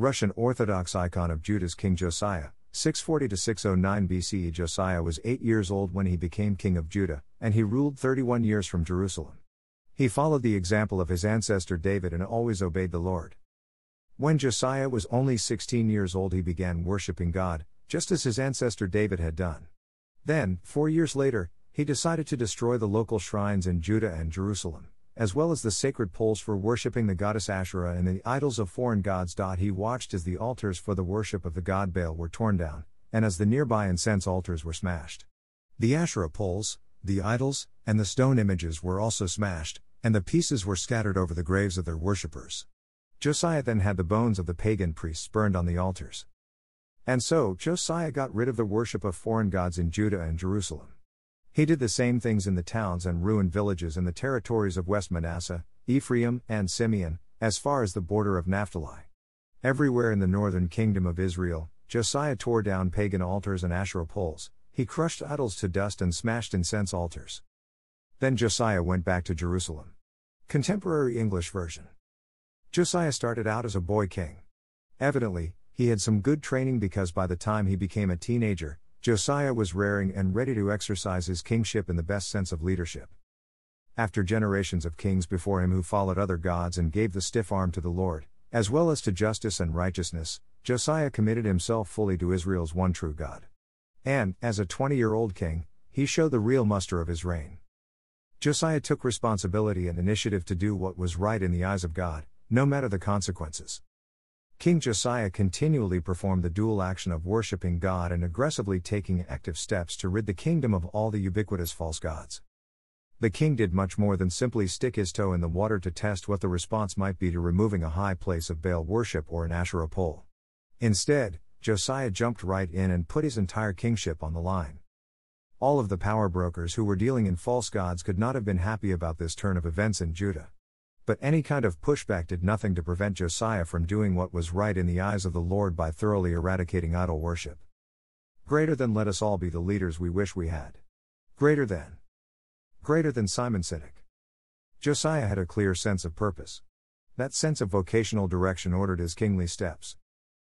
Russian Orthodox icon of Judah's King Josiah, 640 609 BCE. Josiah was eight years old when he became king of Judah, and he ruled 31 years from Jerusalem. He followed the example of his ancestor David and always obeyed the Lord. When Josiah was only 16 years old, he began worshiping God, just as his ancestor David had done. Then, four years later, he decided to destroy the local shrines in Judah and Jerusalem as well as the sacred poles for worshipping the goddess Asherah and the idols of foreign gods. He watched as the altars for the worship of the god Baal were torn down, and as the nearby incense altars were smashed. The Asherah poles, the idols, and the stone images were also smashed, and the pieces were scattered over the graves of their worshippers. Josiah then had the bones of the pagan priests burned on the altars. And so, Josiah got rid of the worship of foreign gods in Judah and Jerusalem. He did the same things in the towns and ruined villages in the territories of West Manasseh, Ephraim, and Simeon, as far as the border of Naphtali. Everywhere in the northern kingdom of Israel, Josiah tore down pagan altars and Asherah poles, he crushed idols to dust and smashed incense altars. Then Josiah went back to Jerusalem. Contemporary English Version Josiah started out as a boy king. Evidently, he had some good training because by the time he became a teenager, Josiah was raring and ready to exercise his kingship in the best sense of leadership. After generations of kings before him who followed other gods and gave the stiff arm to the Lord, as well as to justice and righteousness, Josiah committed himself fully to Israel's one true God. And, as a 20 year old king, he showed the real muster of his reign. Josiah took responsibility and initiative to do what was right in the eyes of God, no matter the consequences. King Josiah continually performed the dual action of worshipping God and aggressively taking active steps to rid the kingdom of all the ubiquitous false gods. The king did much more than simply stick his toe in the water to test what the response might be to removing a high place of Baal worship or an Asherah pole. Instead, Josiah jumped right in and put his entire kingship on the line. All of the power brokers who were dealing in false gods could not have been happy about this turn of events in Judah. But any kind of pushback did nothing to prevent Josiah from doing what was right in the eyes of the Lord by thoroughly eradicating idol worship. Greater than let us all be the leaders we wish we had. Greater than. Greater than Simon Sinek. Josiah had a clear sense of purpose. That sense of vocational direction ordered his kingly steps.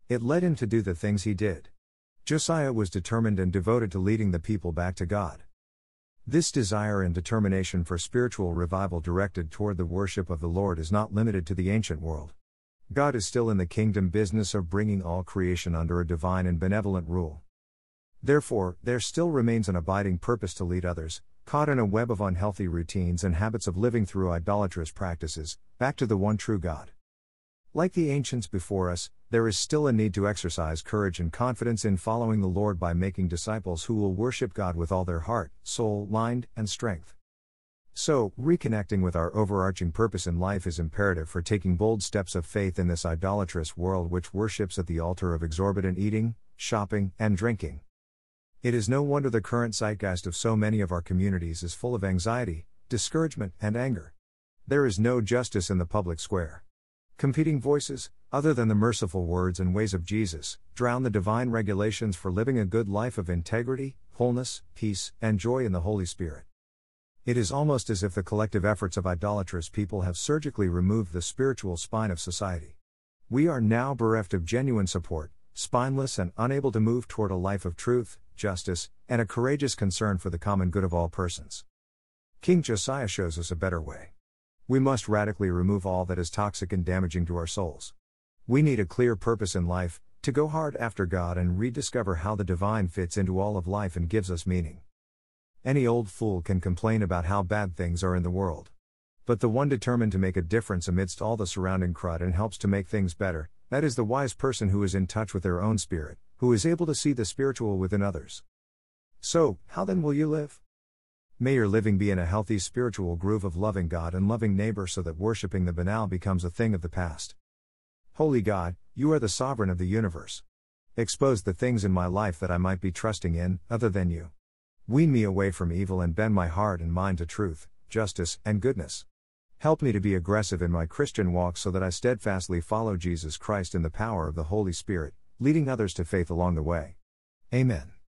It led him to do the things he did. Josiah was determined and devoted to leading the people back to God. This desire and determination for spiritual revival directed toward the worship of the Lord is not limited to the ancient world. God is still in the kingdom business of bringing all creation under a divine and benevolent rule. Therefore, there still remains an abiding purpose to lead others, caught in a web of unhealthy routines and habits of living through idolatrous practices, back to the one true God. Like the ancients before us, there is still a need to exercise courage and confidence in following the Lord by making disciples who will worship God with all their heart, soul, mind, and strength. So, reconnecting with our overarching purpose in life is imperative for taking bold steps of faith in this idolatrous world which worships at the altar of exorbitant eating, shopping, and drinking. It is no wonder the current zeitgeist of so many of our communities is full of anxiety, discouragement, and anger. There is no justice in the public square. Competing voices, other than the merciful words and ways of Jesus, drown the divine regulations for living a good life of integrity, wholeness, peace, and joy in the Holy Spirit. It is almost as if the collective efforts of idolatrous people have surgically removed the spiritual spine of society. We are now bereft of genuine support, spineless and unable to move toward a life of truth, justice, and a courageous concern for the common good of all persons. King Josiah shows us a better way. We must radically remove all that is toxic and damaging to our souls. We need a clear purpose in life, to go hard after God and rediscover how the divine fits into all of life and gives us meaning. Any old fool can complain about how bad things are in the world. But the one determined to make a difference amidst all the surrounding crud and helps to make things better, that is the wise person who is in touch with their own spirit, who is able to see the spiritual within others. So, how then will you live? May your living be in a healthy spiritual groove of loving God and loving neighbor so that worshipping the banal becomes a thing of the past. Holy God, you are the sovereign of the universe. Expose the things in my life that I might be trusting in, other than you. Wean me away from evil and bend my heart and mind to truth, justice, and goodness. Help me to be aggressive in my Christian walk so that I steadfastly follow Jesus Christ in the power of the Holy Spirit, leading others to faith along the way. Amen.